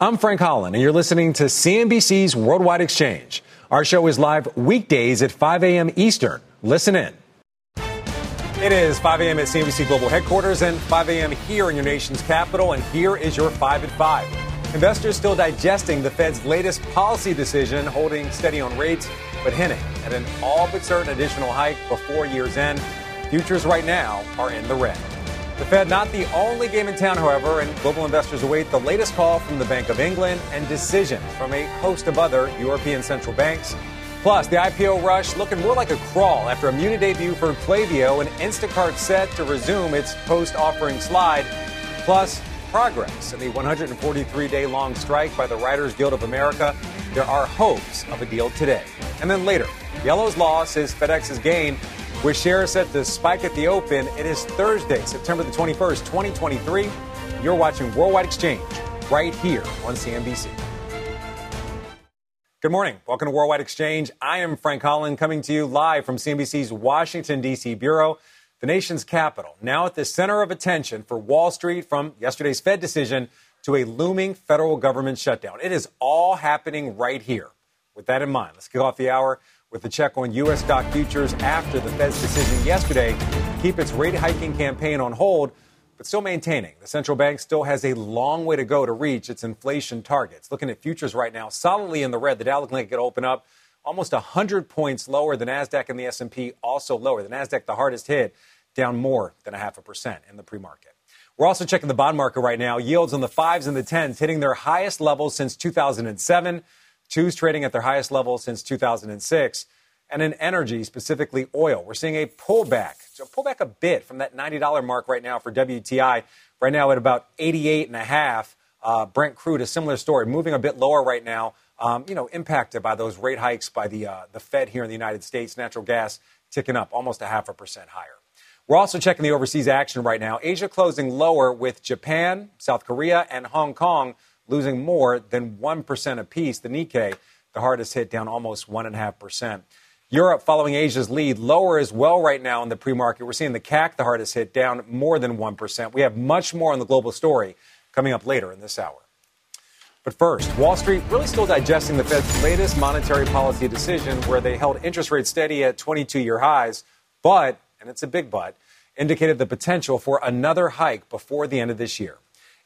I'm Frank Holland, and you're listening to CNBC's Worldwide Exchange. Our show is live weekdays at 5 a.m. Eastern. Listen in. It is 5 a.m. at CNBC Global Headquarters and 5 a.m. here in your nation's capital, and here is your 5 at 5. Investors still digesting the Fed's latest policy decision, holding steady on rates, but hinting at an all but certain additional hike before year's end. Futures right now are in the red. The Fed not the only game in town, however, and global investors await the latest call from the Bank of England and decision from a host of other European central banks. Plus, the IPO rush looking more like a crawl after a muni debut for Klaviyo and Instacart set to resume its post-offering slide. Plus, progress in the 143-day long strike by the Writers Guild of America. There are hopes of a deal today. And then later, Yellow's loss is FedEx's gain with shares set to spike at the open, it is Thursday, September the 21st, 2023. You're watching Worldwide Exchange right here on CNBC. Good morning. Welcome to Worldwide Exchange. I am Frank Holland coming to you live from CNBC's Washington, D.C. Bureau, the nation's capital, now at the center of attention for Wall Street from yesterday's Fed decision to a looming federal government shutdown. It is all happening right here. With that in mind, let's kick off the hour with the check on U.S. stock futures after the Fed's decision yesterday to keep its rate hiking campaign on hold, but still maintaining. The central bank still has a long way to go to reach its inflation targets. Looking at futures right now, solidly in the red. The Dow looking like it could open up almost 100 points lower. The Nasdaq and the S&P also lower. The Nasdaq the hardest hit, down more than a half a percent in the pre-market. We're also checking the bond market right now. Yields on the fives and the tens hitting their highest levels since 2007. Two's trading at their highest level since 2006. And in energy, specifically oil, we're seeing a pullback. So pull back a bit from that $90 mark right now for WTI. Right now at about 88 and a half. Uh, Brent crude, a similar story, moving a bit lower right now. Um, you know, impacted by those rate hikes by the uh, the Fed here in the United States. Natural gas ticking up almost a half a percent higher. We're also checking the overseas action right now. Asia closing lower with Japan, South Korea, and Hong Kong losing more than 1% apiece. The Nikkei, the hardest hit, down almost 1.5%. Europe, following Asia's lead, lower as well right now in the pre market. We're seeing the CAC, the hardest hit, down more than 1%. We have much more on the global story coming up later in this hour. But first, Wall Street really still digesting the Fed's latest monetary policy decision where they held interest rates steady at 22 year highs, but, and it's a big but, indicated the potential for another hike before the end of this year.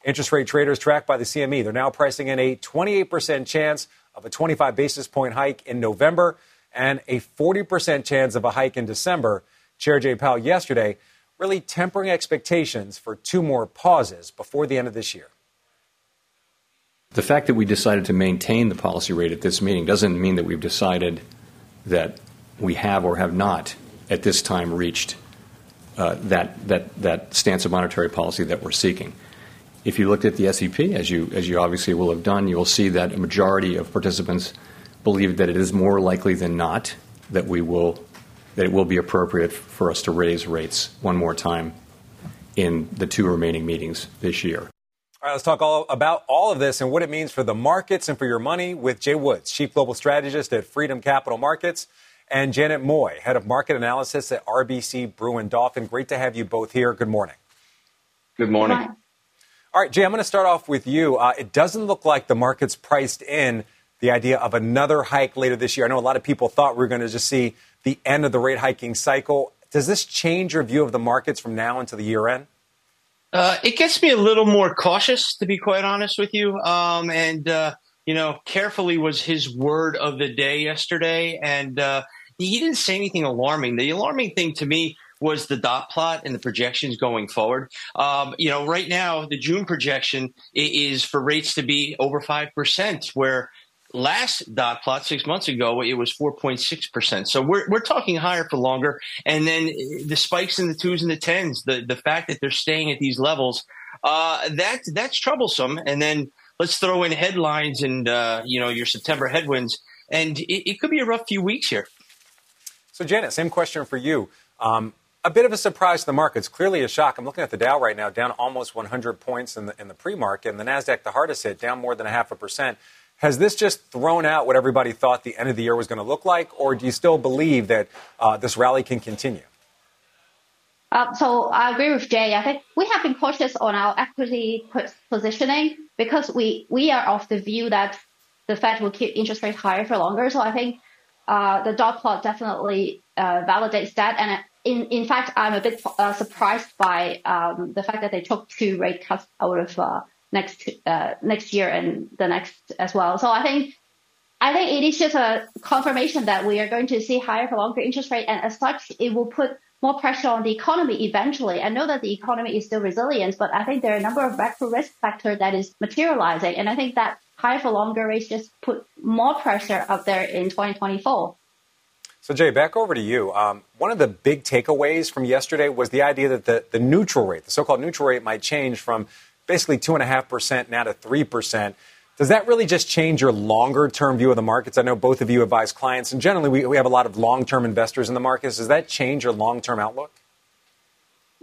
Interest rate traders tracked by the CME, they're now pricing in a 28% chance of a 25 basis point hike in November and a 40% chance of a hike in December. Chair Jay Powell yesterday really tempering expectations for two more pauses before the end of this year. The fact that we decided to maintain the policy rate at this meeting doesn't mean that we've decided that we have or have not at this time reached uh, that, that, that stance of monetary policy that we're seeking. If you looked at the SEP, as you, as you obviously will have done, you will see that a majority of participants believe that it is more likely than not that we will that it will be appropriate for us to raise rates one more time in the two remaining meetings this year. All right, let's talk all about all of this and what it means for the markets and for your money with Jay Woods, Chief Global Strategist at Freedom Capital Markets, and Janet Mui, Head of Market Analysis at RBC Brewin Dolphin. Great to have you both here. Good morning. Good morning. All right, Jay, I'm going to start off with you. Uh, it doesn't look like the market's priced in the idea of another hike later this year. I know a lot of people thought we were going to just see the end of the rate hiking cycle. Does this change your view of the markets from now until the year end? Uh, it gets me a little more cautious, to be quite honest with you. Um, and, uh, you know, carefully was his word of the day yesterday. And uh, he didn't say anything alarming. The alarming thing to me was the dot plot and the projections going forward. Um, you know, right now the June projection is for rates to be over five percent, where last dot plot six months ago it was 4.6%. So we're we're talking higher for longer. And then the spikes in the twos and the tens, the the fact that they're staying at these levels, uh, that that's troublesome. And then let's throw in headlines and uh, you know your September headwinds, and it, it, could be a rough few weeks here. So, Janet, same question for you. Um, a bit of a surprise to the markets. Clearly a shock. I'm looking at the Dow right now, down almost 100 points in the, in the pre-market, and the Nasdaq, the hardest hit, down more than a half a percent. Has this just thrown out what everybody thought the end of the year was going to look like, or do you still believe that uh, this rally can continue? Uh, so I agree with Jay. I think we have been cautious on our equity positioning because we, we are of the view that the Fed will keep interest rates higher for longer. So I think uh, the dot plot definitely uh, validates that. And in, in fact, I'm a bit uh, surprised by um, the fact that they took two rate cuts out of uh, next uh, next year and the next as well. So I think I think it is just a confirmation that we are going to see higher for longer interest rate, and as such, it will put more pressure on the economy eventually. I know that the economy is still resilient, but I think there are a number of macro risk factors that is materializing, and I think that higher for longer rates just put more pressure out there in 2024. So, Jay, back over to you. Um, one of the big takeaways from yesterday was the idea that the, the neutral rate, the so called neutral rate, might change from basically 2.5% now to 3%. Does that really just change your longer term view of the markets? I know both of you advise clients, and generally we, we have a lot of long term investors in the markets. Does that change your long term outlook?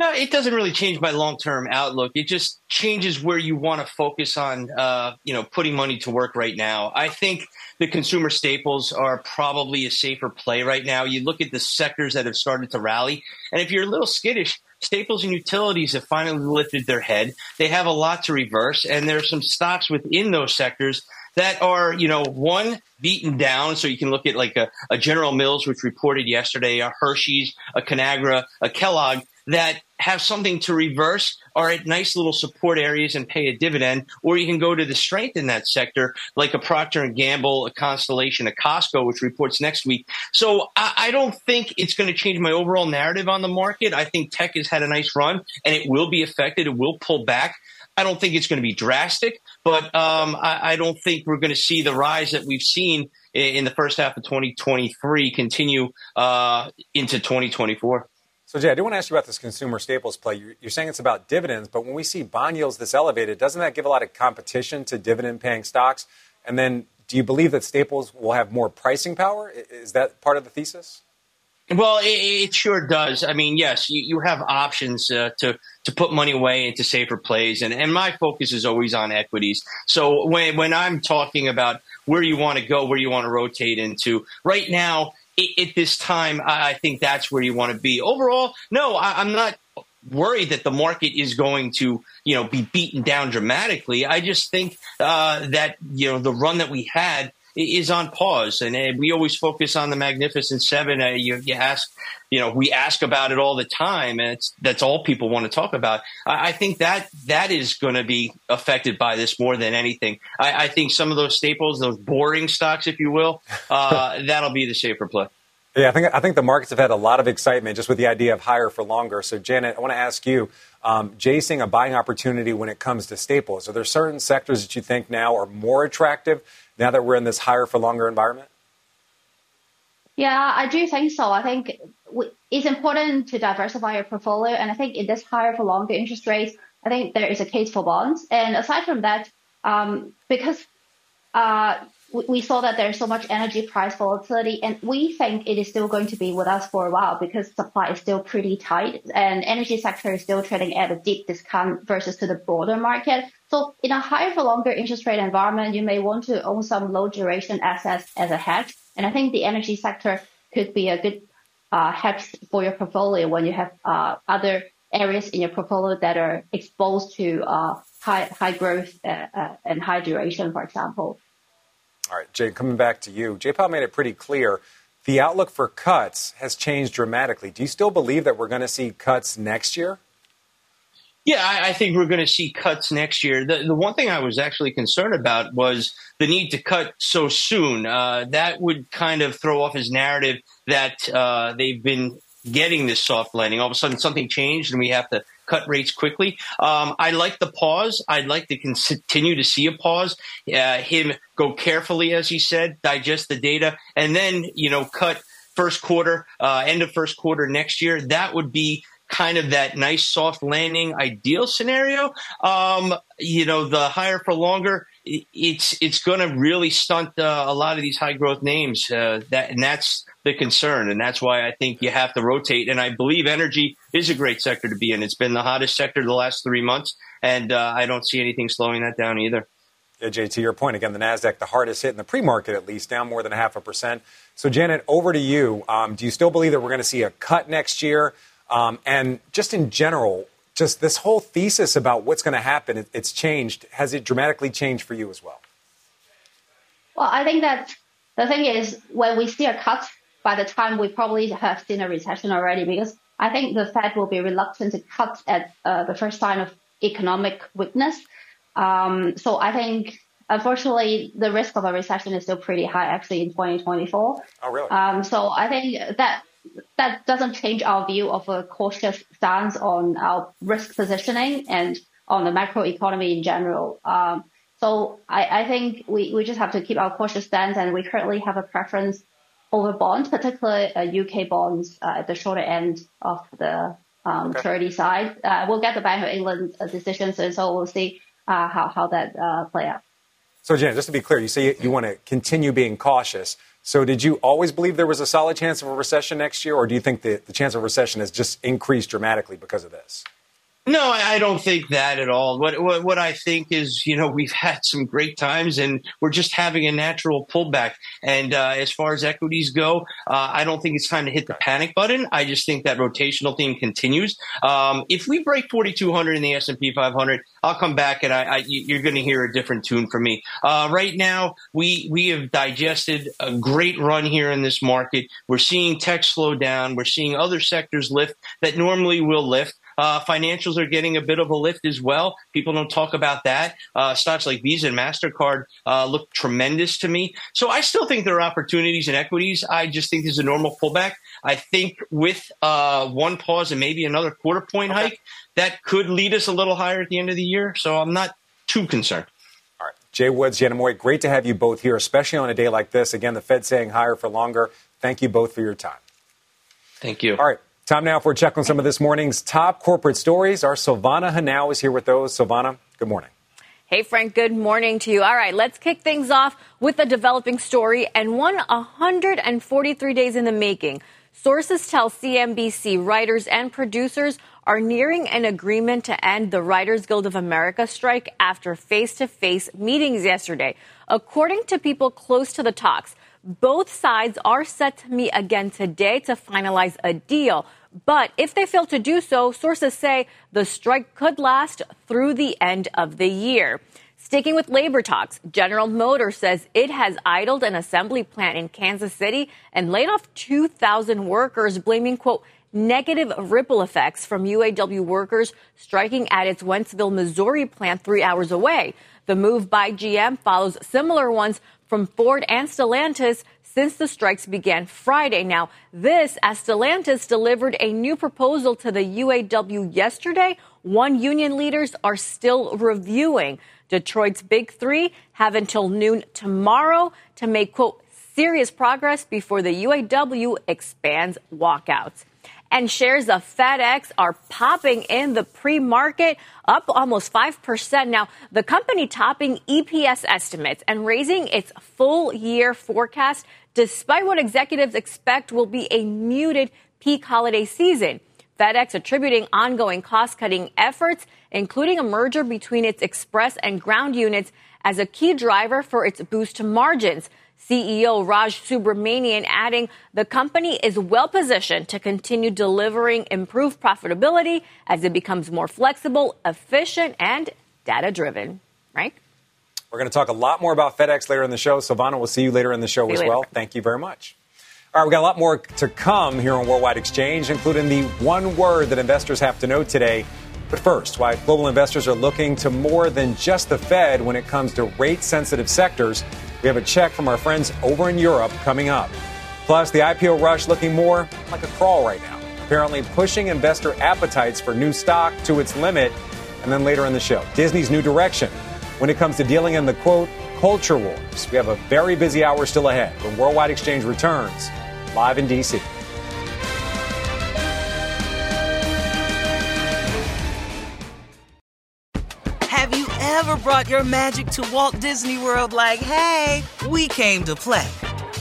No, it doesn't really change my long term outlook. It just changes where you want to focus on, uh, you know, putting money to work right now. I think the consumer staples are probably a safer play right now. You look at the sectors that have started to rally, and if you're a little skittish, staples and utilities have finally lifted their head. They have a lot to reverse, and there are some stocks within those sectors that are, you know, one beaten down. So you can look at like a, a General Mills, which reported yesterday, a Hershey's, a Conagra, a Kellogg that have something to reverse are at nice little support areas and pay a dividend, or you can go to the strength in that sector, like a Procter and Gamble, a Constellation, a Costco, which reports next week. So I, I don't think it's going to change my overall narrative on the market. I think tech has had a nice run, and it will be affected. It will pull back. I don't think it's going to be drastic, but um, I, I, don't think we're going to see the rise that we've seen in, in the first half of 2023 continue uh, into 2024. So, Jay, I do want to ask you about this consumer staples play. You're saying it's about dividends, but when we see bond yields this elevated, doesn't that give a lot of competition to dividend paying stocks? And then do you believe that staples will have more pricing power? Is that part of the thesis? Well, it, it sure does. I mean, yes, you, you have options uh, to to put money away into safer plays, and, and my focus is always on equities. So when when I'm talking about where you want to go, where you want to rotate into, right now at this time, I think that's where you want to be. Overall, no, I, am not worried that the market is going to, you know, be beaten down dramatically. I just think uh, that you know the run that we had is on pause, and uh, we always focus on the Magnificent Seven. Uh, you, you, ask, you know, we ask about it all the time, and that's all people want to talk about. I, I think that that is going to be affected by this more than anything. I, I, think some of those staples, those boring stocks, if you will, uh, that'll be the safer play. Yeah, I think I think the markets have had a lot of excitement just with the idea of higher for longer. So, Janet, I want to ask you, um, Jay, a buying opportunity when it comes to staples. Are there certain sectors that you think now are more attractive now that we're in this higher for longer environment? Yeah, I do think so. I think it's important to diversify your portfolio, and I think in this higher for longer interest rates, I think there is a case for bonds. And aside from that, um, because uh, we saw that there's so much energy price volatility, and we think it is still going to be with us for a while because supply is still pretty tight, and energy sector is still trading at a deep discount versus to the broader market. So in a higher for longer interest rate environment, you may want to own some low duration assets as a hedge, and I think the energy sector could be a good uh, hedge for your portfolio when you have uh, other areas in your portfolio that are exposed to uh, high high growth uh, uh, and high duration, for example. All right, Jay, coming back to you. Jay Powell made it pretty clear the outlook for cuts has changed dramatically. Do you still believe that we're going to see cuts next year? Yeah, I, I think we're going to see cuts next year. The, the one thing I was actually concerned about was the need to cut so soon. Uh, that would kind of throw off his narrative that uh, they've been getting this soft landing. All of a sudden, something changed, and we have to cut rates quickly. Um, I like the pause. I'd like to continue to see a pause. Uh, him go carefully, as he said, digest the data, and then you know cut first quarter, uh, end of first quarter next year. That would be kind of that nice soft landing ideal scenario. Um, you know, the higher for longer it's it's going to really stunt uh, a lot of these high growth names. Uh, that and that's the concern, and that's why I think you have to rotate. And I believe energy is a great sector to be in. It's been the hottest sector the last three months, and uh, I don't see anything slowing that down either. Yeah, Jay, to your point, again, the Nasdaq the hardest hit in the pre-market at least, down more than a half a percent. So, Janet, over to you. Um, do you still believe that we're going to see a cut next year? Um, and just in general, just this whole thesis about what's going to happen, it, it's changed. Has it dramatically changed for you as well? Well, I think that the thing is when we see a cut, by the time we probably have seen a recession already, because I think the Fed will be reluctant to cut at uh, the first sign of economic weakness. Um, so I think, unfortunately, the risk of a recession is still pretty high actually in 2024. Oh, really? Um, so I think that that doesn't change our view of a cautious stance on our risk positioning and on the macroeconomy in general. Um, so I, I think we, we just have to keep our cautious stance, and we currently have a preference over bonds, particularly uh, UK bonds uh, at the shorter end of the um, okay. side. Uh, we'll get the Bank of England uh, decisions, and so we'll see uh, how how that uh, play out. So, Jen, just to be clear, you say you, you want to continue being cautious. So, did you always believe there was a solid chance of a recession next year, or do you think that the chance of recession has just increased dramatically because of this? No, I don't think that at all. What, what, what I think is, you know, we've had some great times, and we're just having a natural pullback. And uh, as far as equities go, uh, I don't think it's time to hit the panic button. I just think that rotational theme continues. Um, if we break 4,200 in the S and P 500, I'll come back, and I, I you're going to hear a different tune from me. Uh, right now, we we have digested a great run here in this market. We're seeing tech slow down. We're seeing other sectors lift that normally will lift. Uh, financials are getting a bit of a lift as well. People don't talk about that. Uh, stocks like Visa and MasterCard uh, look tremendous to me. So I still think there are opportunities in equities. I just think there's a normal pullback. I think with uh, one pause and maybe another quarter point okay. hike, that could lead us a little higher at the end of the year. So I'm not too concerned. All right. Jay Woods, Janet Mui, great to have you both here, especially on a day like this. Again, the Fed saying higher for longer. Thank you both for your time. Thank you. All right. Time now for a check on some of this morning's top corporate stories. Our Silvana Henao is here with those. Silvana, good morning. Hey, Frank, good morning to you. All right, let's kick things off with a developing story and one 143 days in the making. Sources tell CNBC writers and producers are nearing an agreement to end the Writers Guild of America strike after face to face meetings yesterday. According to people close to the talks, both sides are set to meet again today to finalize a deal. But if they fail to do so, sources say the strike could last through the end of the year. Sticking with labor talks, General Motors says it has idled an assembly plant in Kansas City and laid off 2,000 workers, blaming, quote, negative ripple effects from UAW workers striking at its Wentzville, Missouri plant three hours away. The move by GM follows similar ones from Ford and Stellantis since the strikes began Friday. Now, this as Stellantis delivered a new proposal to the UAW yesterday. One union leaders are still reviewing. Detroit's big three have until noon tomorrow to make, quote, serious progress before the UAW expands walkouts and shares of FedEx are popping in the pre-market up almost 5%. Now, the company topping EPS estimates and raising its full year forecast despite what executives expect will be a muted peak holiday season. FedEx attributing ongoing cost cutting efforts, including a merger between its express and ground units, as a key driver for its boost to margins. CEO Raj Subramanian adding the company is well positioned to continue delivering improved profitability as it becomes more flexible, efficient, and data driven. Right? We're going to talk a lot more about FedEx later in the show. Silvana, we'll see you later in the show see as well. Thank you very much. All right, we've got a lot more to come here on Worldwide Exchange, including the one word that investors have to know today. But first, why global investors are looking to more than just the Fed when it comes to rate sensitive sectors. We have a check from our friends over in Europe coming up. Plus, the IPO rush looking more like a crawl right now, apparently pushing investor appetites for new stock to its limit. And then later in the show, Disney's new direction when it comes to dealing in the quote, culture wars. We have a very busy hour still ahead when Worldwide Exchange returns live in D.C. Have you ever brought your magic to Walt Disney World like, hey, we came to play?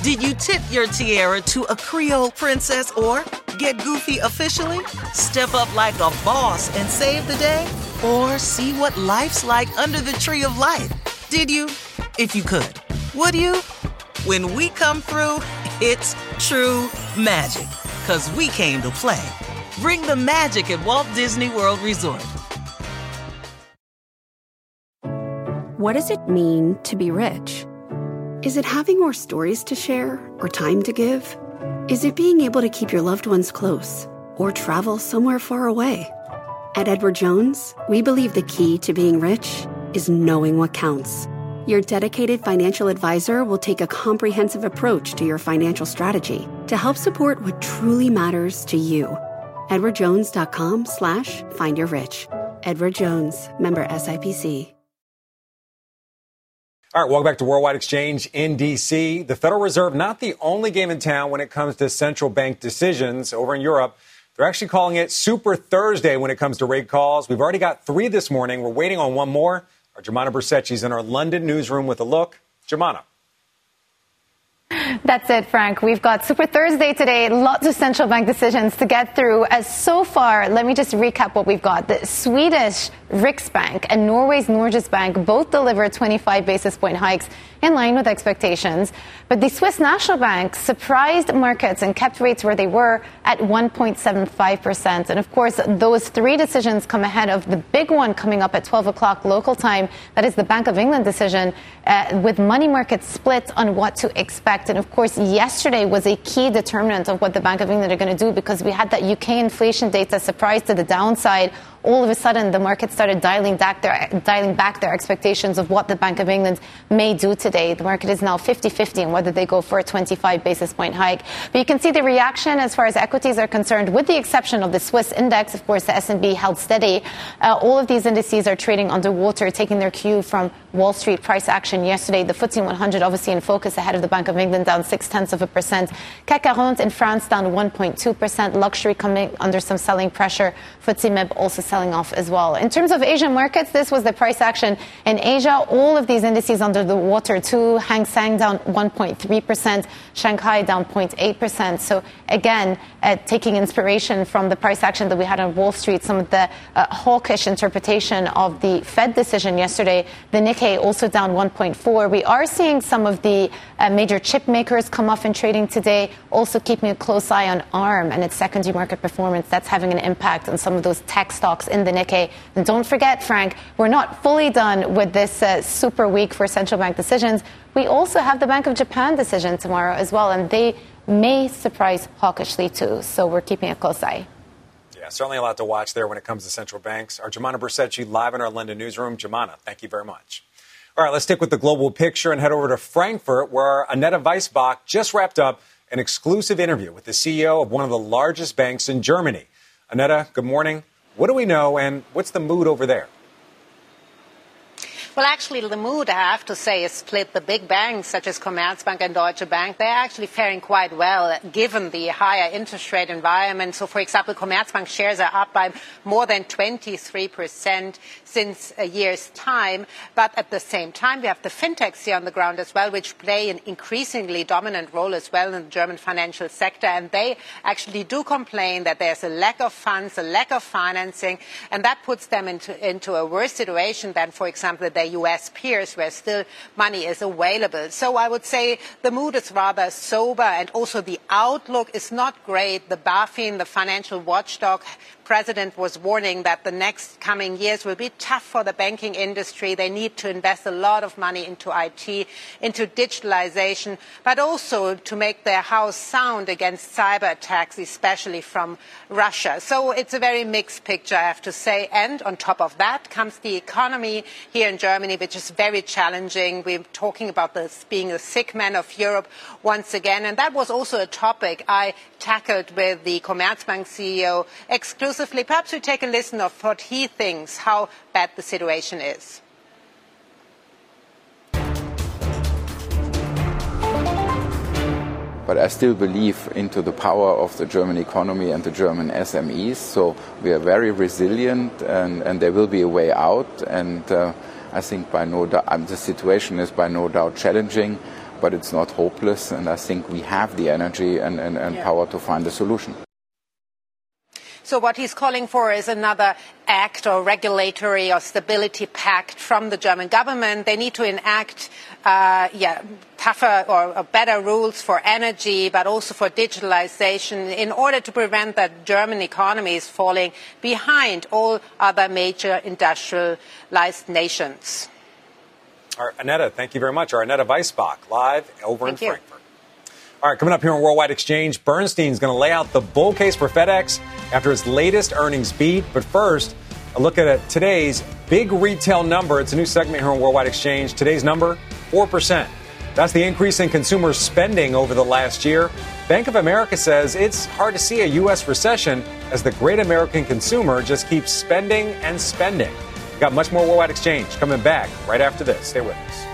Did you tip your tiara to a Creole princess or get goofy officially? Step up like a boss and save the day? Or see what life's like under the tree of life? Did you? If you could. Would you? When we come through, it's true magic. Cause we came to play. Bring the magic at Walt Disney World Resort. What does it mean to be rich? Is it having more stories to share or time to give? Is it being able to keep your loved ones close or travel somewhere far away? At Edward Jones, we believe the key to being rich is knowing what counts. Your dedicated financial advisor will take a comprehensive approach to your financial strategy to help support what truly matters to you. EdwardJones.com slash find your rich. Edward Jones, member SIPC. All right, welcome back to Worldwide Exchange in D.C. The Federal Reserve, not the only game in town when it comes to central bank decisions over in Europe. They're actually calling it Super Thursday when it comes to rate calls. We've already got three this morning. We're waiting on one more. Our Joumanna Bercetche's in our London newsroom with a look. Joumanna. That's it, Frank. We've got Super Thursday today. Lots of central bank decisions to get through. As so far, let me just recap what we've got. The Swedish Riksbank and Norway's Norges Bank both delivered 25 basis point hikes in line with expectations. But the Swiss National Bank surprised markets and kept rates where they were at 1.75%. And of course, those three decisions come ahead of the big one coming up at 12 o'clock local time. That is the Bank of England decision uh, with money markets split on what to expect. And of course, yesterday was a key determinant of what the Bank of England are going to do because we had that UK inflation data surprise to the downside all of a sudden the market started dialing back their, dialing back their expectations of what the Bank of England may do today. The market is now 50-50 on whether they go for a 25 basis point hike. But you can see the reaction as far as equities are concerned, with the exception of the Swiss index. Of course, the S&P held steady. Uh, all of these indices are trading underwater, taking their cue from Wall Street price action yesterday. The FTSE 100 obviously in focus ahead of the Bank of England down six tenths of a percent. CAC 40 in France down 1.2 percent. Luxury coming under some selling pressure. FTSE MIB also selling off as well. In terms of Asian markets, this was the price action in Asia. All of these indices under the water too. Hang Seng down 1.3%, Shanghai down 0.8%. So again, uh, taking inspiration from the price action that we had on Wall Street, some of the uh, hawkish interpretation of the Fed decision yesterday, the Nikkei also down 1.4. We are seeing some of the uh, major chip makers come off in trading today, also keeping a close eye on ARM and its secondary market performance. That's having an impact on some of those tech stocks in the Nikkei. And don't forget, Frank, we're not fully done with this uh, super week for central bank decisions. We also have the Bank of Japan decision tomorrow as well, and they may surprise hawkishly too. So we're keeping a close eye. Yeah, certainly a lot to watch there when it comes to central banks. Our Joumanna Bercetche live in our London newsroom. Joumanna, thank you very much. All right, let's stick with the global picture and head over to Frankfurt, where Annette Weisbach just wrapped up an exclusive interview with the CEO of one of the largest banks in Germany. Annette, good morning. What do we know, and what's the mood over there? Well, actually, the mood, I have to say, is split. The big banks, such as Commerzbank and Deutsche Bank, they're actually faring quite well given the higher interest rate environment. So, for example, Commerzbank shares are up by more than 23% since a year's time. But at the same time, we have the fintechs here on the ground as well, which play an increasingly dominant role as well in the German financial sector. And they actually do complain that there's a lack of funds, a lack of financing, and that puts them into, into a worse situation than, for example, their US peers, where still money is available. So I would say the mood is rather sober, and also the outlook is not great. The BaFin, the financial watchdog, president was warning that the next coming years will be tough for the banking industry. They need to invest a lot of money into IT, into digitalization, but also to make their house sound against cyber attacks, especially from Russia. So it's a very mixed picture, I have to say. And on top of that comes the economy here in Germany, which is very challenging. We're talking about this being the sick man of Europe once again. And that was also a topic I tackled with the Commerzbank CEO exclusively. Perhaps we take a listen of what he thinks, how bad the situation is. but I still believe into the power of the German economy and the German SMEs. So we are very resilient, and, and there will be a way out. And uh, I think by no doubt um, the situation is by no doubt challenging, but it's not hopeless. And I think we have the energy and, and, and yeah. power to find a solution. So what he's calling for is another act or regulatory or stability pact from the German government. They need to enact, uh, yeah, tougher or, or, better rules for energy, but also for digitalization in order to prevent that German economy is falling behind all other major industrialized nations. Our Annette, thank you very much. Our Annette Weisbach, live over thank in you. Frankfurt. All right, coming up here on Worldwide Exchange, Bernstein's going to lay out the bull case for FedEx after its latest earnings beat. But first, a look at today's big retail number. It's a new segment here on Worldwide Exchange. Today's number, 4%. That's the increase in consumer spending over the last year. Bank of America says it's hard to see a U.S. recession as the great American consumer just keeps spending and spending. We've got much more Worldwide Exchange coming back right after this. Stay with us.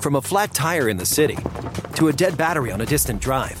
From a flat tire in the city to a dead battery on a distant drive,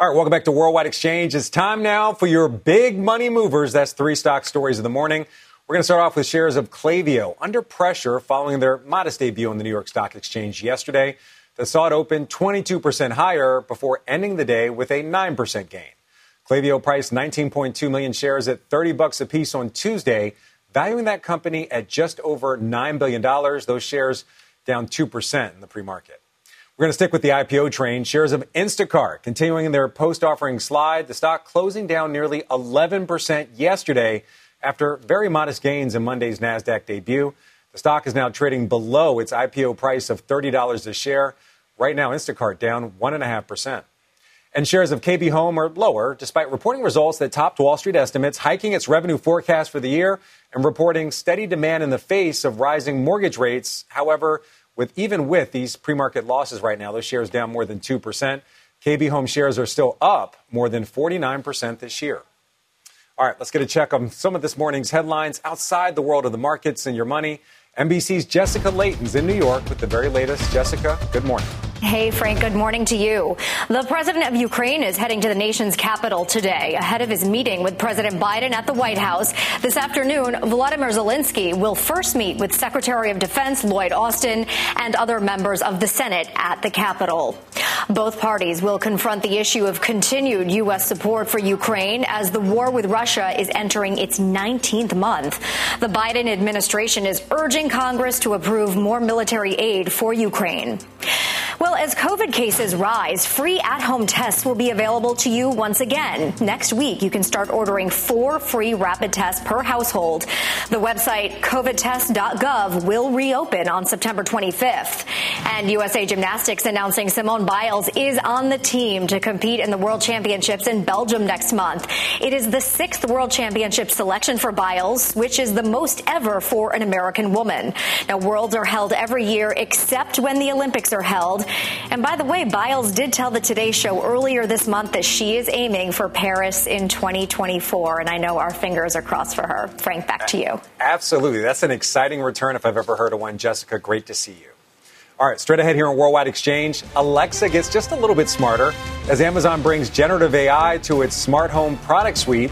All right, welcome back to Worldwide Exchange. It's time now for your big money movers. That's three stock stories of the morning. We're going to start off with shares of Klaviyo under pressure following their modest debut on the New York Stock Exchange yesterday. That saw it open 22% higher before ending the day with a 9% gain. Klaviyo priced 19.2 million shares at 30 bucks a piece on Tuesday, valuing that company at just over $9 billion. Those shares down 2% in the pre-market. We're going to stick with the IPO train. Shares of Instacart continuing in their post offering slide. The stock closing down nearly 11% yesterday after very modest gains in Monday's NASDAQ debut. The stock is now trading below its IPO price of $30 a share. Right now, Instacart down 1.5%. And shares of KB Home are lower, despite reporting results that topped Wall Street estimates, hiking its revenue forecast for the year, and reporting steady demand in the face of rising mortgage rates. However, with even with these pre-market losses right now, those shares down more than 2%. KB Home shares are still up more than 49% this year. All right, let's get a check on some of this morning's headlines outside the world of the markets and your money. NBC's Jessica Leighton's in New York with the very latest. Jessica, good morning. Hey, Frank, good morning to you. The president of Ukraine is heading to the nation's capital today ahead of his meeting with President Biden at the White House. This afternoon, Volodymyr Zelensky will first meet with Secretary of Defense Lloyd Austin and other members of the Senate at the Capitol. Both parties will confront the issue of continued U.S. support for Ukraine as the war with Russia is entering its 19th month. The Biden administration is urging Congress to approve more military aid for Ukraine. Well, as COVID cases rise, free at home tests will be available to you once again. Next week, you can start ordering four free rapid tests per household. The website covidtest.gov will reopen on September 25th. And USA Gymnastics announcing Simone Biles is on the team to compete in the World Championships in Belgium next month. It is the sixth World Championship selection for Biles, which is the most ever for an American woman. Now, worlds are held every year except when the Olympics are held. And by the way, Biles did tell the Today Show earlier this month that she is aiming for Paris in 2024. And I know our fingers are crossed for her. Frank, back to you. Absolutely. That's an exciting return if I've ever heard of one. Jessica, great to see you. All right, straight ahead here on Worldwide Exchange, Alexa gets just a little bit smarter as Amazon brings generative AI to its smart home product suite.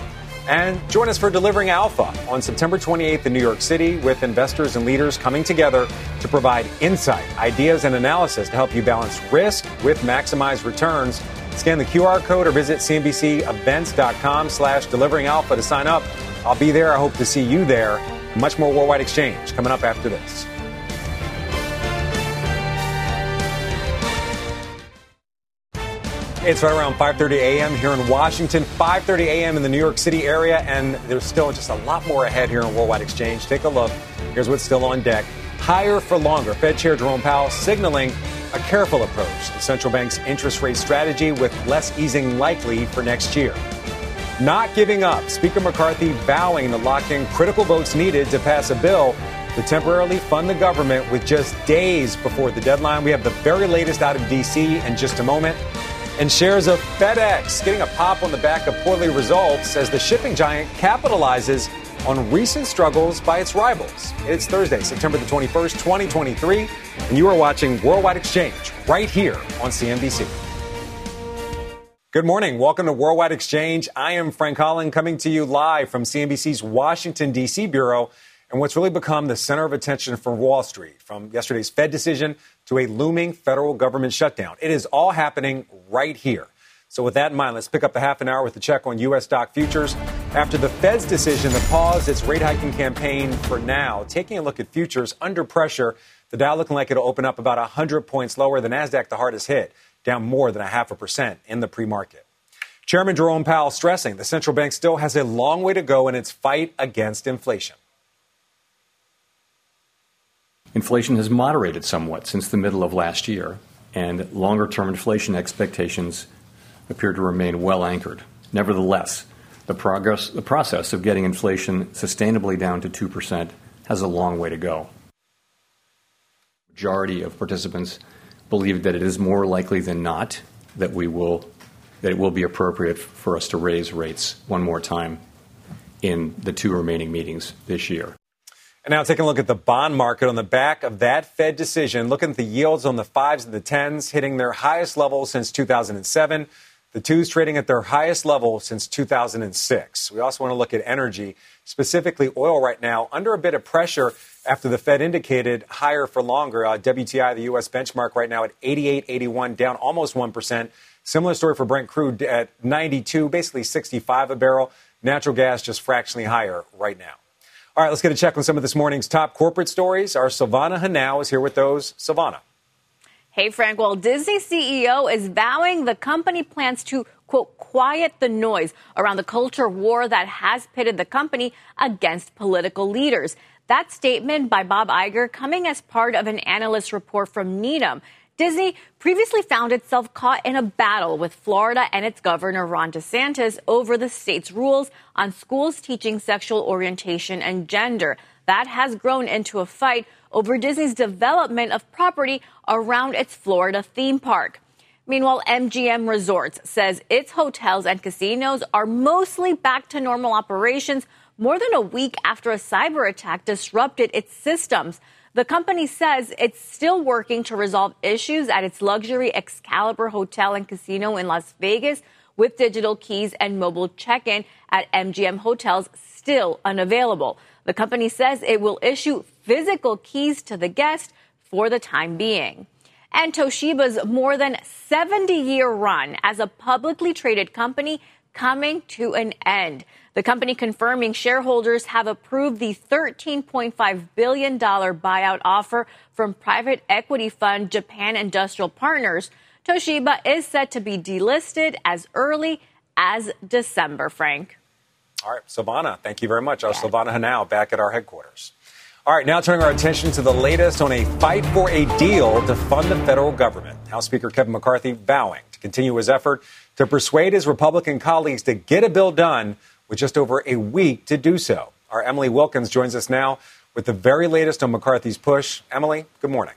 And join us for Delivering Alpha on September 28th in New York City with investors and leaders coming together to provide insight, ideas, and analysis to help you balance risk with maximized returns. Scan the QR code or visit cnbcevents.com slash delivering alpha to sign up. I'll be there. I hope to see you there. Much more Worldwide Exchange coming up after this. It's right around 5:30 a.m. here in Washington, 5:30 a.m. in the New York City area, and there's still just a lot more ahead here in Worldwide Exchange. Take a look. Here's what's still on deck. Higher for longer. Fed Chair Jerome Powell signaling a careful approach to central bank's interest rate strategy with less easing likely for next year. not giving up. Speaker McCarthy vowing to lock in critical votes needed to pass a bill to temporarily fund the government with just days before the deadline. We have the very latest out of D.C. in just a moment. And shares of FedEx getting a pop on the back of poorly results as the shipping giant capitalizes on recent struggles by its rivals. It's Thursday, September the 21st, 2023, and you are watching Worldwide Exchange right here on CNBC. Good morning. Welcome to Worldwide Exchange. I am Frank Holland coming to you live from CNBC's Washington, D.C. Bureau and what's really become the center of attention for Wall Street from yesterday's Fed decision to a looming federal government shutdown. It is all happening right here. So, with that in mind, let's pick up the half an hour with a check on U.S. stock futures. After the Fed's decision to pause its rate hiking campaign for now, taking a look at futures under pressure, the Dow looking like it'll open up about 100 points lower. The NASDAQ, the hardest hit, down more than a half a percent in the pre market. Chairman Jerome Powell stressing the central bank still has a long way to go in its fight against inflation. Inflation has moderated somewhat since the middle of last year, and longer term inflation expectations appear to remain well anchored. Nevertheless, the, progress, the process of getting inflation sustainably down to 2% has a long way to go. Majority of participants believe that it is more likely than not that we will that it will be appropriate for us to raise rates one more time in the two remaining meetings this year. And now taking a look at the bond market on the back of that Fed decision, looking at the yields on the fives and the tens hitting their highest level since 2007. The twos trading at their highest level since 2006. We also want to look at energy, specifically oil right now, under a bit of pressure after the Fed indicated higher for longer. Uh, WTI, the U.S. benchmark right now at 88.81, down almost 1%. Similar story for Brent crude at 92, basically 65 a barrel. Natural gas just fractionally higher right now. All right, let's get a check on some of this morning's top corporate stories. Our Silvana Henao is here with those. Silvana. Hey, Frank. Well, Disney CEO is vowing the company plans to, quote, quiet the noise around the culture war that has pitted the company against political leaders. That statement by Bob Iger coming as part of an analyst report from Needham. Disney previously found itself caught in a battle with Florida and its governor, Ron DeSantis, over the state's rules on schools teaching sexual orientation and gender. That has grown into a fight over Disney's development of property around its Florida theme park. Meanwhile, MGM Resorts says its hotels and casinos are mostly back to normal operations more than a week after a cyber attack disrupted its systems. The company says it's still working to resolve issues at its luxury Excalibur Hotel and Casino in Las Vegas with digital keys and mobile check in at MGM hotels still unavailable. The company says it will issue physical keys to the guest for the time being. And Toshiba's more than 70 year run as a publicly traded company coming to an end. The company confirming shareholders have approved the $13.5 billion buyout offer from private equity fund Japan Industrial Partners. Toshiba is set to be delisted as early as December, Frank. All right, Silvana, thank you very much. Our yeah. Silvana Henao back at our headquarters. All right, now turning our attention to the latest on a fight for a deal to fund the federal government. House Speaker Kevin McCarthy vowing to continue his effort to persuade his Republican colleagues to get a bill done with just over a week to do so. Our Emily Wilkins joins us now with the very latest on McCarthy's push. Emily, good morning.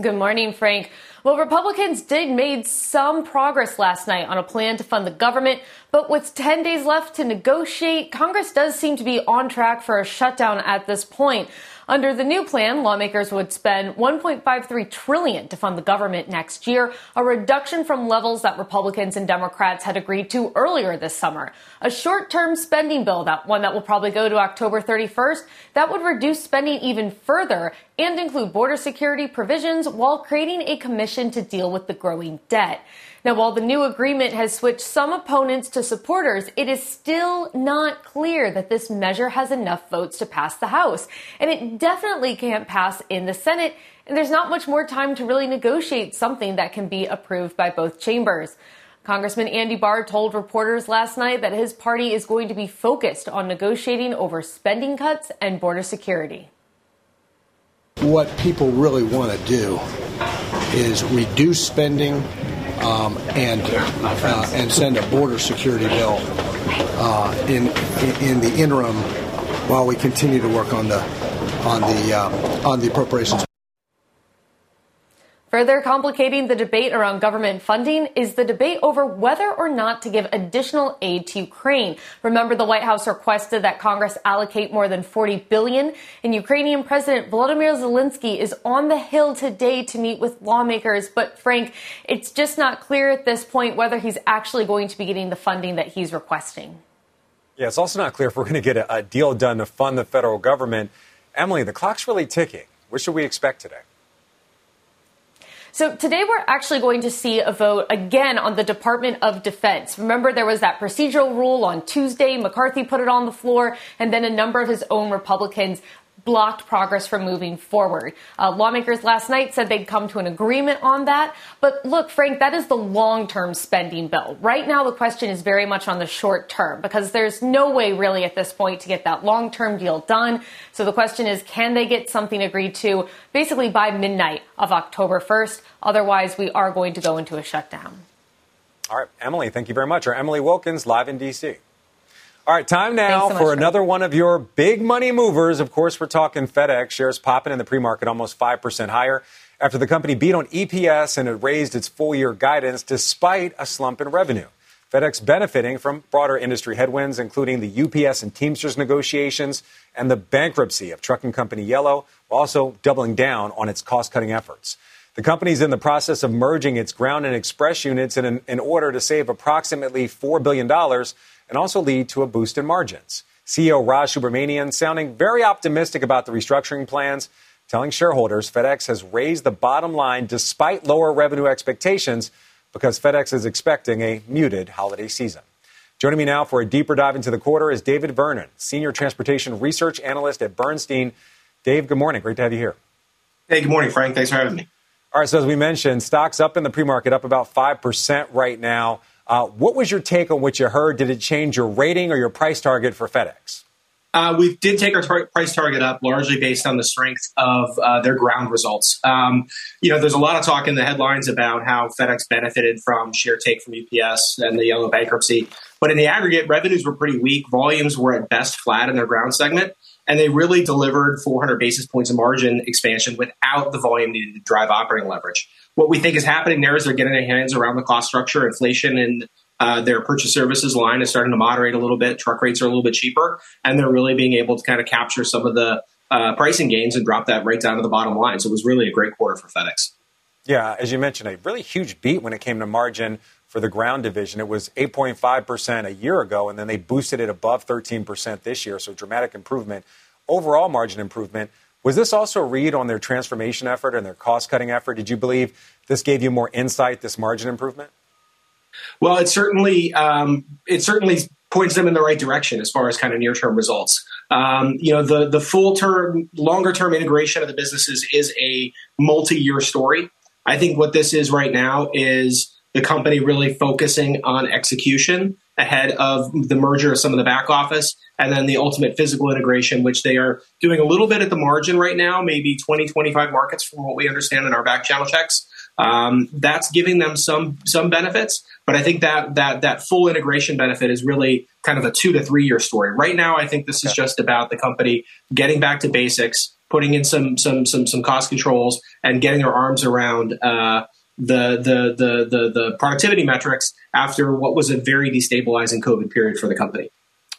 Good morning, Frank. Well, Republicans did made some progress last night on a plan to fund the government, but with 10 days left to negotiate, Congress does seem to be on track for a shutdown at this point. Under the new plan, lawmakers would spend 1.53 trillion to fund the government next year, a reduction from levels that Republicans and Democrats had agreed to earlier this summer. A short-term spending bill, that one that will probably go to October 31st, that would reduce spending even further and include border security provisions while creating a commission to deal with the growing debt. Now, while the new agreement has switched some opponents to supporters, it is still not clear that this measure has enough votes to pass the House. And it definitely can't pass in the Senate. And there's not much more time to really negotiate something that can be approved by both chambers. Congressman Andy Barr told reporters last night that his party is going to be focused on negotiating over spending cuts and border security. What people really want to do is reduce spending um, and uh, and send a border security bill uh, in, in, the interim while we continue to work on the on the uh, on the appropriations. Further complicating the debate around government funding is the debate over whether or not to give additional aid to Ukraine. Remember, the White House requested that Congress allocate more than 40 billion, and Ukrainian President Volodymyr Zelensky is on the Hill today to meet with lawmakers. But Frank, it's just not clear at this point whether he's actually going to be getting the funding that he's requesting. Yeah, it's also not clear if we're going to get a, a deal done to fund the federal government. Emily, the clock's really ticking. What should we expect today? So today we're actually going to see a vote again on the Department of Defense. Remember, there was that procedural rule on Tuesday. McCarthy put it on the floor, and then a number of his own Republicans blocked progress from moving forward. Uh, lawmakers last night said they'd come to an agreement on that. But look, Frank, that is the long term spending bill. Right now, the question is very much on the short term because there's no way really at this point to get that long term deal done. So the question is, can they get something agreed to basically by midnight of October 1st? Otherwise, we are going to go into a shutdown. All right, Emily, thank you very much. Or Emily Wilkins, live in D.C. All right, time now so for another one of your big money movers. Of course, we're talking FedEx. Shares popping in the pre market almost 5% higher after the company beat on EPS and it raised its full year guidance despite a slump in revenue. FedEx benefiting from broader industry headwinds, including the UPS and Teamsters negotiations and the bankruptcy of trucking company Yellow, also doubling down on its cost cutting efforts. The company is in the process of merging its ground and express units in, in order to save approximately $4 billion and also lead to a boost in margins. CEO Raj Subramaniam sounding very optimistic about the restructuring plans, telling shareholders FedEx has raised the bottom line despite lower revenue expectations because FedEx is expecting a muted holiday season. Joining me now for a deeper dive into the quarter is David Vernon, Senior Transportation Research Analyst at Bernstein. Dave, good morning. Great to have you here. Hey, good morning, Frank. Thanks for having me. All right, so as we mentioned, stocks up in the pre market, up about 5% right now. Uh, what was your take on what you heard? Did it change your rating or your price target for FedEx? Uh, we did take our tar- price target up largely based on the strength of uh, their ground results. Um, you know, there's a lot of talk in the headlines about how FedEx benefited from share take from UPS and the Yellow bankruptcy, but in the aggregate, revenues were pretty weak. Volumes were at best flat in their ground segment, and they really delivered 400 basis points of margin expansion without the volume needed to drive operating leverage what we think is happening there is they're getting their hands around the cost structure, inflation, and uh, their purchase services line is starting to moderate a little bit. Truck rates are a little bit cheaper, and they're really being able to kind of capture some of the uh, pricing gains and drop that right down to the bottom line. So it was really a great quarter for FedEx. Yeah, as you mentioned, a really huge beat when it came to margin for the ground division. It was 8.5% a year ago, and then they boosted it above 13% this year. So dramatic improvement. Overall margin improvement. Was this also a read on their transformation effort and their cost cutting effort? Did you believe this gave you more insight, this margin improvement? Well, it certainly um, it certainly points them in the right direction as far as kind of near term results. Um, you know, the the full term, longer term integration of the businesses is a multi year story. I think what this is right now is the company really focusing on execution ahead of the merger of some of the back office and then the ultimate physical integration, which they are doing a little bit at the margin right now, maybe 20, 25 markets from what we understand in our back channel checks. Um, that's giving them some some benefits, but I think that that that full integration benefit is really kind of a two to three year story. Right now, I think this is just about the company getting back to basics, putting in some some some some cost controls, and getting their arms around. Uh, the, the the the the productivity metrics after what was a very destabilizing COVID period for the company.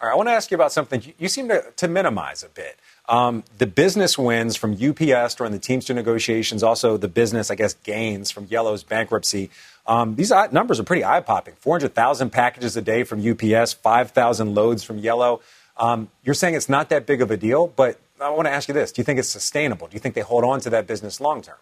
All right, I want to ask you about something you seem to, to minimize a bit. Um, the business wins from UPS during the Teamster negotiations, also the business, I guess, gains from Yellow's bankruptcy. Um, these numbers are pretty eye popping 400,000 packages a day from UPS, 5,000 loads from Yellow. Um, you're saying it's not that big of a deal, but I want to ask you this Do you think it's sustainable? Do you think they hold on to that business long term?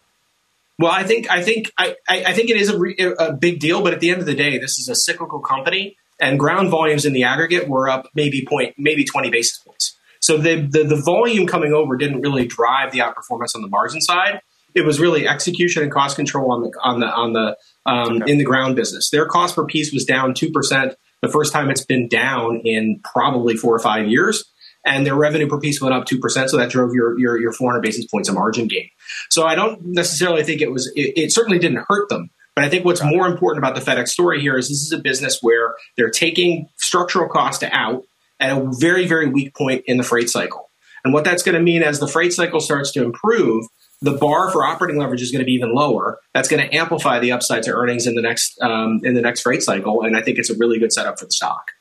Well, I think I think I, I think it is a, re, a, big deal, but at the end of the day, this is a cyclical company, and ground volumes in the aggregate were up maybe point maybe 20 basis points. So the, the, the volume coming over didn't really drive the outperformance on the margin side. It was really execution and cost control on the on the on the um, okay. in the ground business. Their cost per piece was down two percent, the first time it's been down in probably four or five years. And their revenue per piece went up two percent, so that drove your, your your 400 basis points of margin gain. So I don't necessarily think it was. It, it certainly didn't hurt them, But I think what's more important about the FedEx story here is this is a business where they're taking structural cost out at a very, very weak point in the freight cycle. And what that's going to mean as the freight cycle starts to improve, the bar for operating leverage is going to be even lower. That's going to amplify the upside to earnings in the next um, in the next freight cycle, and I think it's a really good setup for the stock.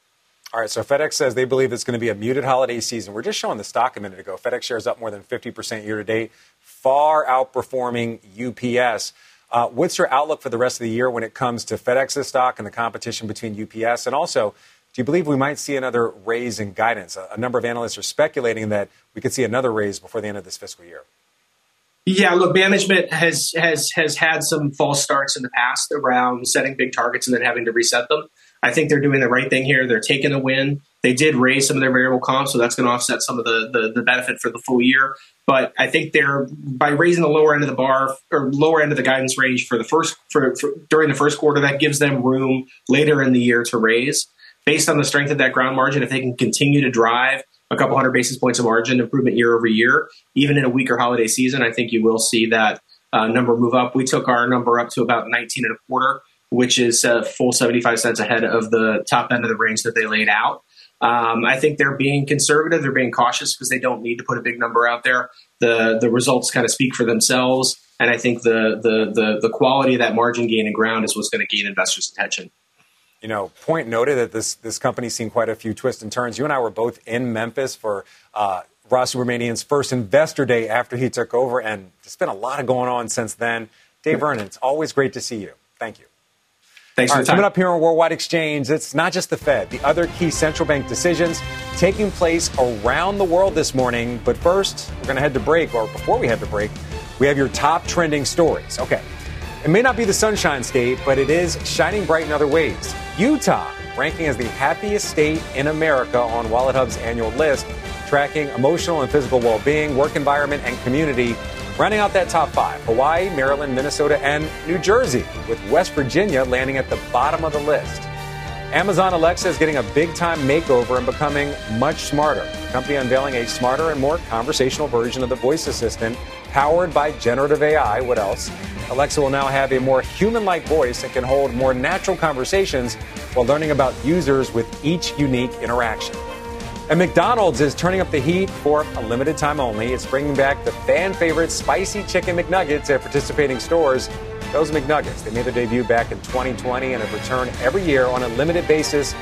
All right, so FedEx says they believe it's going to be a muted holiday season. We're just showing the stock a minute ago. FedEx shares up more than 50% year to date, far outperforming UPS. Uh, what's your outlook for the rest of the year when it comes to FedEx's stock and the competition between UPS? And also, do you believe we might see another raise in guidance? A, a number of analysts are speculating that we could see another raise before the end of this fiscal year. Yeah, look, management has has has had some false starts in the past around setting big targets and then having to reset them. I think they're doing the right thing here. They're taking the win. They did raise some of their variable comp, so that's going to offset some of the, the, the benefit for the full year. But I think they're by raising the lower end of the bar or lower end of the guidance range for the first for, for during the first quarter, that gives them room later in the year to raise based on the strength of that ground margin. If they can continue to drive a couple hundred basis points of margin improvement year over year, even in a weaker holiday season, I think you will see that uh, number move up. We took our number up to about 19 and a quarter, which is a full 75 cents ahead of the top end of the range that they laid out. Um, I think they're being conservative. They're being cautious because they don't need to put a big number out there. The the results kind of speak for themselves, and I think the the the, the quality of that margin gain and ground is what's going to gain investors' attention you know, point noted that this this company's seen quite a few twists and turns. You and I were both in Memphis for uh, Raj Subramaniam's first investor day after he took over, and there's been a lot of going on since then. Dave Vernon, it's always great to see you. Thank you. Thanks All for right, Coming up here on Worldwide Exchange, it's not just the Fed, the other key central bank decisions taking place around the world this morning. But first, we're going to head to break, or before we head to break, we have your top trending stories. Okay. It may not be the sunshine state, but it is shining bright in other ways. Utah, ranking as the happiest state in America on WalletHub's annual list, tracking emotional and physical well being, work environment, and community. Rounding out that top five Hawaii, Maryland, Minnesota, and New Jersey, with West Virginia landing at the bottom of the list. Amazon Alexa is getting a big time makeover and becoming much smarter. The company unveiling a smarter and more conversational version of the voice assistant powered by generative AI. What else? Alexa will now have a more human like voice and can hold more natural conversations while learning about users with each unique interaction. And McDonald's is turning up the heat for a limited time only. It's bringing back the fan favorite spicy chicken McNuggets at participating stores. Those McNuggets, they made their debut back in 2020 and have returned every year on a limited basis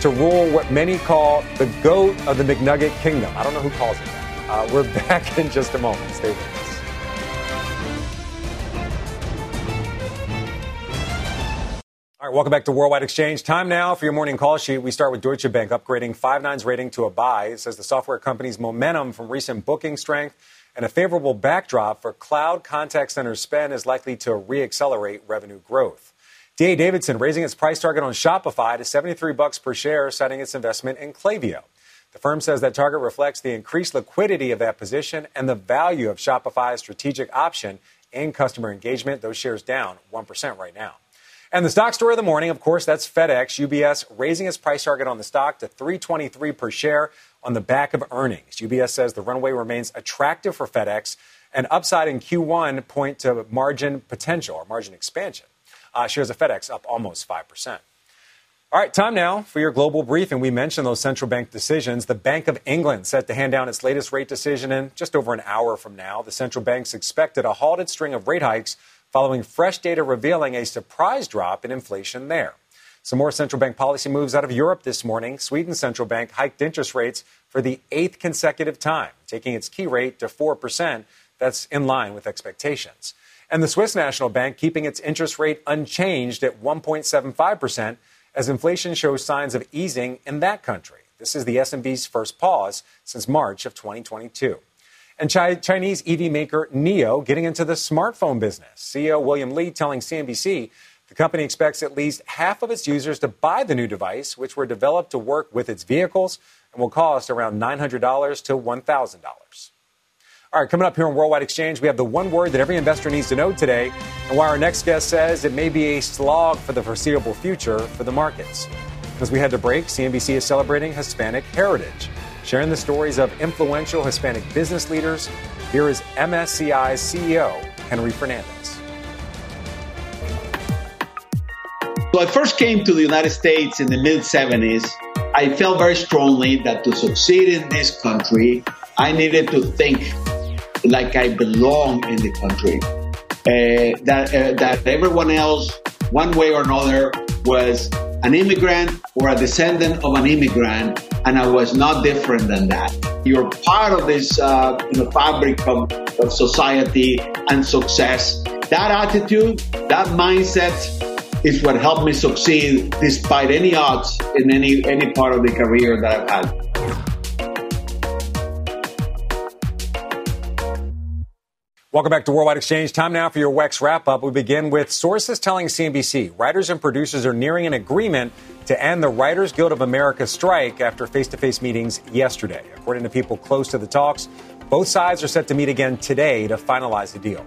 to rule what many call the goat of the McNugget kingdom. I don't know who calls it that. Uh, we're back in just a moment. Stay with us. All right, welcome back to Worldwide Exchange. Time now for your morning call sheet. We start with Deutsche Bank upgrading Five9's rating to a buy. It says the software company's momentum from recent booking strength and a favorable backdrop for cloud contact center spend is likely to reaccelerate revenue growth. DA Davidson raising its price target on Shopify to 73 bucks per share, citing its investment in Klaviyo. The firm says that target reflects the increased liquidity of that position and the value of Shopify's strategic option in customer engagement. Those shares down 1% right now. And the stock story of the morning, of course, that's FedEx. UBS raising its price target on the stock to 323 per share on the back of earnings. UBS says the runway remains attractive for FedEx and upside in Q1 point to margin potential or margin expansion. Uh, shares of FedEx up almost 5%. All right, time now for your global briefing. We mentioned those central bank decisions. The Bank of England set to hand down its latest rate decision in just over an hour from now. The central bank's expected a halted string of rate hikes following fresh data revealing a surprise drop in inflation there. Some more central bank policy moves out of Europe this morning. Sweden's central bank hiked interest rates for the eighth consecutive time, taking its key rate to 4%. That's in line with expectations. And the Swiss National Bank keeping its interest rate unchanged at 1.75% as inflation shows signs of easing in that country. This is the SNB's first pause since March of 2022. And Chinese EV maker NIO getting into the smartphone business. CEO William Li telling CNBC the company expects at least half of its users to buy the new device, which were developed to work with its vehicles and will cost around $900 to $1,000. All right, coming up here on Worldwide Exchange, we have the one word that every investor needs to know today, and why our next guest says it may be a slog for the foreseeable future for the markets. As we head to break, CNBC is celebrating Hispanic Heritage sharing the stories of influential Hispanic business leaders. Here is MSCI's CEO, Henry Fernandez. When I first came to the United States in the mid 70s, I felt very strongly that to succeed in this country, I needed to think like I belong in the country. Uh, that, uh, that everyone else, one way or another, was an immigrant or a descendant of an immigrant, and I was not different than that. You're part of this uh, you know, fabric of, of society and success. That attitude, that mindset is what helped me succeed despite any odds in any, any part of the career that I've had. Welcome back to Worldwide Exchange. Time now for your WEX wrap up. We begin with sources telling CNBC writers and producers are nearing an agreement to end the Writers Guild of America strike after face to face meetings yesterday. According to people close to the talks, both sides are set to meet again today to finalize the deal.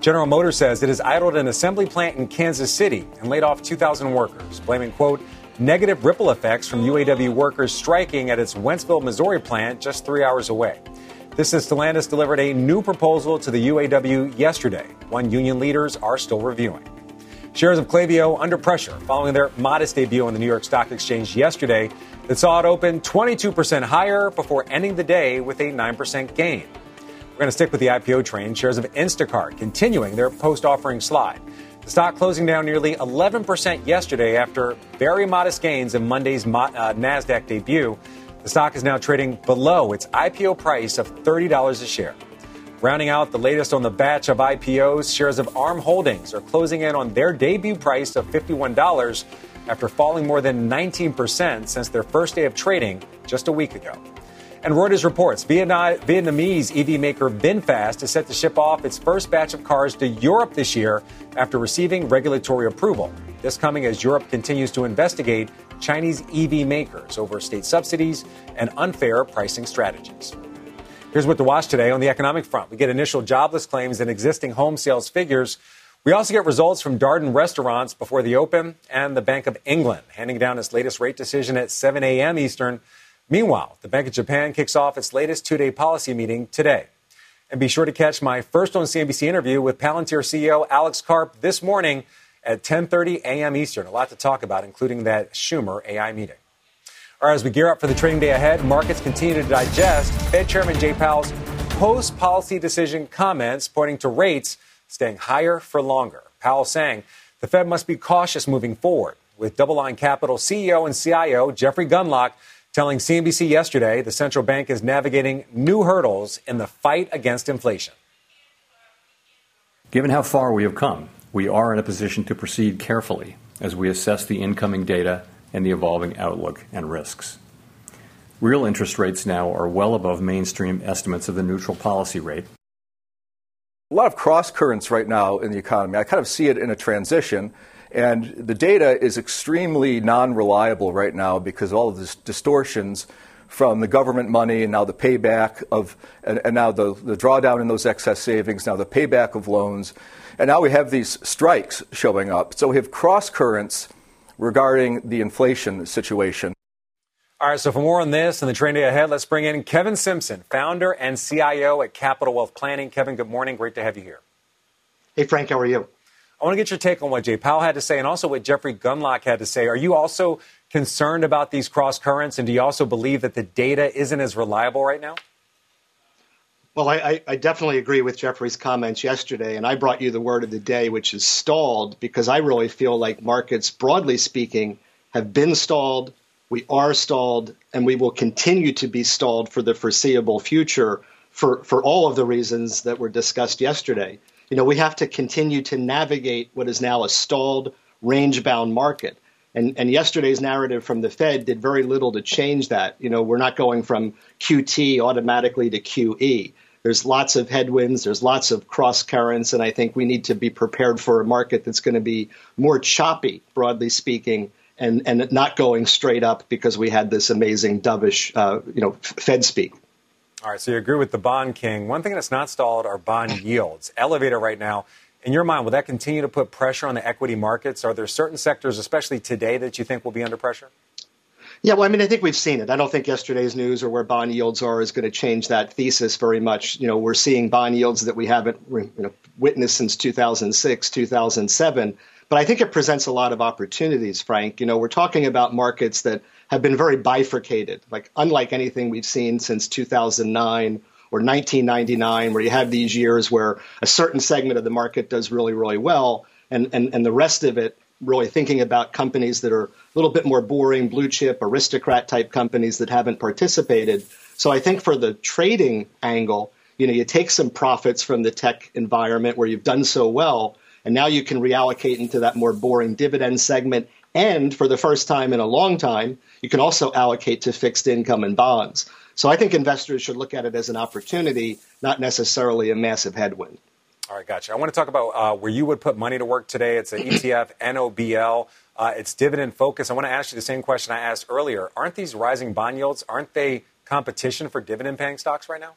General Motors says it has idled an assembly plant in Kansas City and laid off 2,000 workers, blaming, quote, negative ripple effects from UAW workers striking at its Wentzville, Missouri plant just three hours away. This is Stellantis delivered a new proposal to the UAW yesterday. One union leaders are still reviewing. Shares of Klaviyo under pressure following their modest debut on the New York Stock Exchange yesterday that saw it open 22% higher before ending the day with a 9% gain. We're going to stick with the IPO train. Shares of Instacart continuing their post offering slide. The stock closing down nearly 11% yesterday after very modest gains in Monday's uh, NASDAQ debut. The stock is now trading below its IPO price of $30 a share. Rounding out the latest on the batch of IPOs, shares of ARM Holdings are closing in on their debut price of $51 after falling more than 19% since their first day of trading just a week ago. And Reuters reports Vietnamese EV maker VinFast is set to ship off its first batch of cars to Europe this year after receiving regulatory approval. This coming as Europe continues to investigate Chinese EV makers over state subsidies and unfair pricing strategies. Here's what to watch today on the economic front. We get initial jobless claims and existing home sales figures. We also get results from Darden restaurants before the open and the Bank of England handing down its latest rate decision at 7 a.m. Eastern. Meanwhile, the Bank of Japan kicks off its latest two day policy meeting today. And be sure to catch my first on CNBC interview with Palantir CEO Alex Karp this morning at 10:30 a.m. Eastern. A lot to talk about, including that Schumer AI meeting. All right, as we gear up for the trading day ahead, markets continue to digest Fed Chairman Jay Powell's post-policy decision comments pointing to rates staying higher for longer. Powell saying the Fed must be cautious moving forward, with DoubleLine Capital CEO and CIO Jeffrey Gundlach telling CNBC yesterday the central bank is navigating new hurdles in the fight against inflation. Given how far we have come, we are in a position to proceed carefully as we assess the incoming data and the evolving outlook and risks. Real interest rates now are well above mainstream estimates of the neutral policy rate. A lot of cross currents right now in the economy. I kind of see it in a transition, and the data is extremely non reliable right now because all of these distortions from the government money and now the payback of, and, and now the, the drawdown in those excess savings, now the payback of loans. And now we have these strikes showing up. So we have cross currents regarding the inflation situation. All right, so for more on this and the trend day ahead, let's bring in Kevin Simpson, founder and CIO at Capital Wealth Planning. Kevin, good morning. Great to have you here. Hey, Frank, how are you? I want to get your take on what Jay Powell had to say and also what Jeffrey Gundlach had to say. Are you also concerned about these cross currents, and do you also believe that the data isn't as reliable right now? Well, I, I, definitely agree with Jeffrey's comments yesterday, and I brought you the word of the day, which is stalled, because I really feel like markets, broadly speaking, have been stalled. We are stalled, and we will continue to be stalled for the foreseeable future for, for all of the reasons that were discussed yesterday. You know, we have to continue to navigate what is now a stalled, range bound market. And, and yesterday's narrative from the Fed did very little to change that. You know, we're not going from QT automatically to QE. There's lots of headwinds, there's lots of cross currents, and I think we need to be prepared for a market that's going to be more choppy, broadly speaking, and, and not going straight up because we had this amazing dovish, uh, you know, Fed speak. All right, so you agree with the bond king. One thing that's not stalled are bond yields. Elevator right now in your mind, will that continue to put pressure on the equity markets? Are there certain sectors, especially today, that you think will be under pressure? Yeah, well, I mean, I think we've seen it. I don't think yesterday's news or where bond yields are is going to change that thesis very much. You know, we're seeing bond yields that we haven't you know, witnessed since 2006, 2007. But I think it presents a lot of opportunities, Frank. You know, we're talking about markets that have been very bifurcated, like unlike anything we've seen since 2009 or 1999, where you have these years where a certain segment of the market does really, really well, and, and, and the rest of it really thinking about companies that are a little bit more boring, blue chip, aristocrat type companies that haven't participated. So I think for the trading angle, you know, you take some profits from the tech environment where you've done so well, and now you can reallocate into that more boring dividend segment. And for the first time in a long time, you can also allocate to fixed income and bonds. So I think investors should look at it as an opportunity, not necessarily a massive headwind. All right, gotcha. I want to talk about uh, where you would put money to work today. It's an ETF, NOBL. Uh, it's dividend focused. I want to ask you the same question I asked earlier. Aren't these rising bond yields, aren't they competition for dividend paying stocks right now?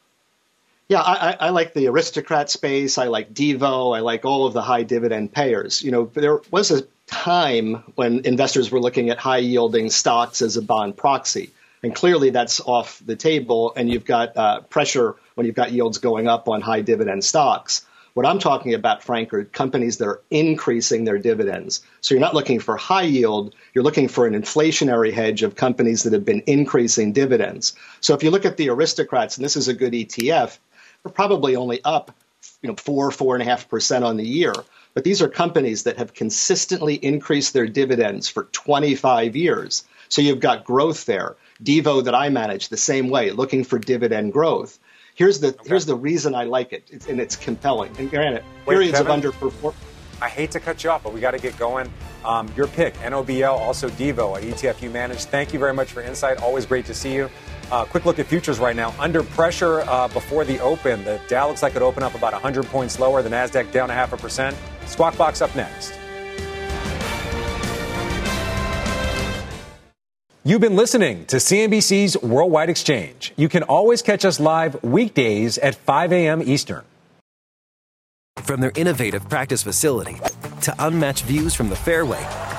Yeah, I, I, like the aristocrat space. I like DIVO. I like all of the high dividend payers. You know, there was a time when investors were looking at high yielding stocks as a bond proxy. And clearly that's off the table, and you've got uh, pressure when you've got yields going up on high dividend stocks. What I'm talking about, Frank, are companies that are increasing their dividends. So you're not looking for high yield, you're looking for an inflationary hedge of companies that have been increasing dividends. So if you look at the aristocrats, and this is a good ETF, are probably only up, you know, four, four and a half percent on the year. But these are companies that have consistently increased their dividends for 25 years. So you've got growth there. DIVO that I manage the same way, looking for dividend growth. Here's the okay. here's the reason I like it, it's, and it's compelling. And granted, Wait, periods Kevin, of underperformance. I hate to cut you off, but we got to get going. Um, your pick, NOBL, also DIVO, an ETF you manage. Thank you very much for insight. Always great to see you. Uh, quick look at futures right now. Under pressure uh, before the open. The Dow looks like it opened up about 100 points lower. The Nasdaq down a half a percent. Squawk Box up next. You've been listening to CNBC's Worldwide Exchange. You can always catch us live weekdays at 5 a.m. Eastern. From their innovative practice facility to unmatched views from the fairway.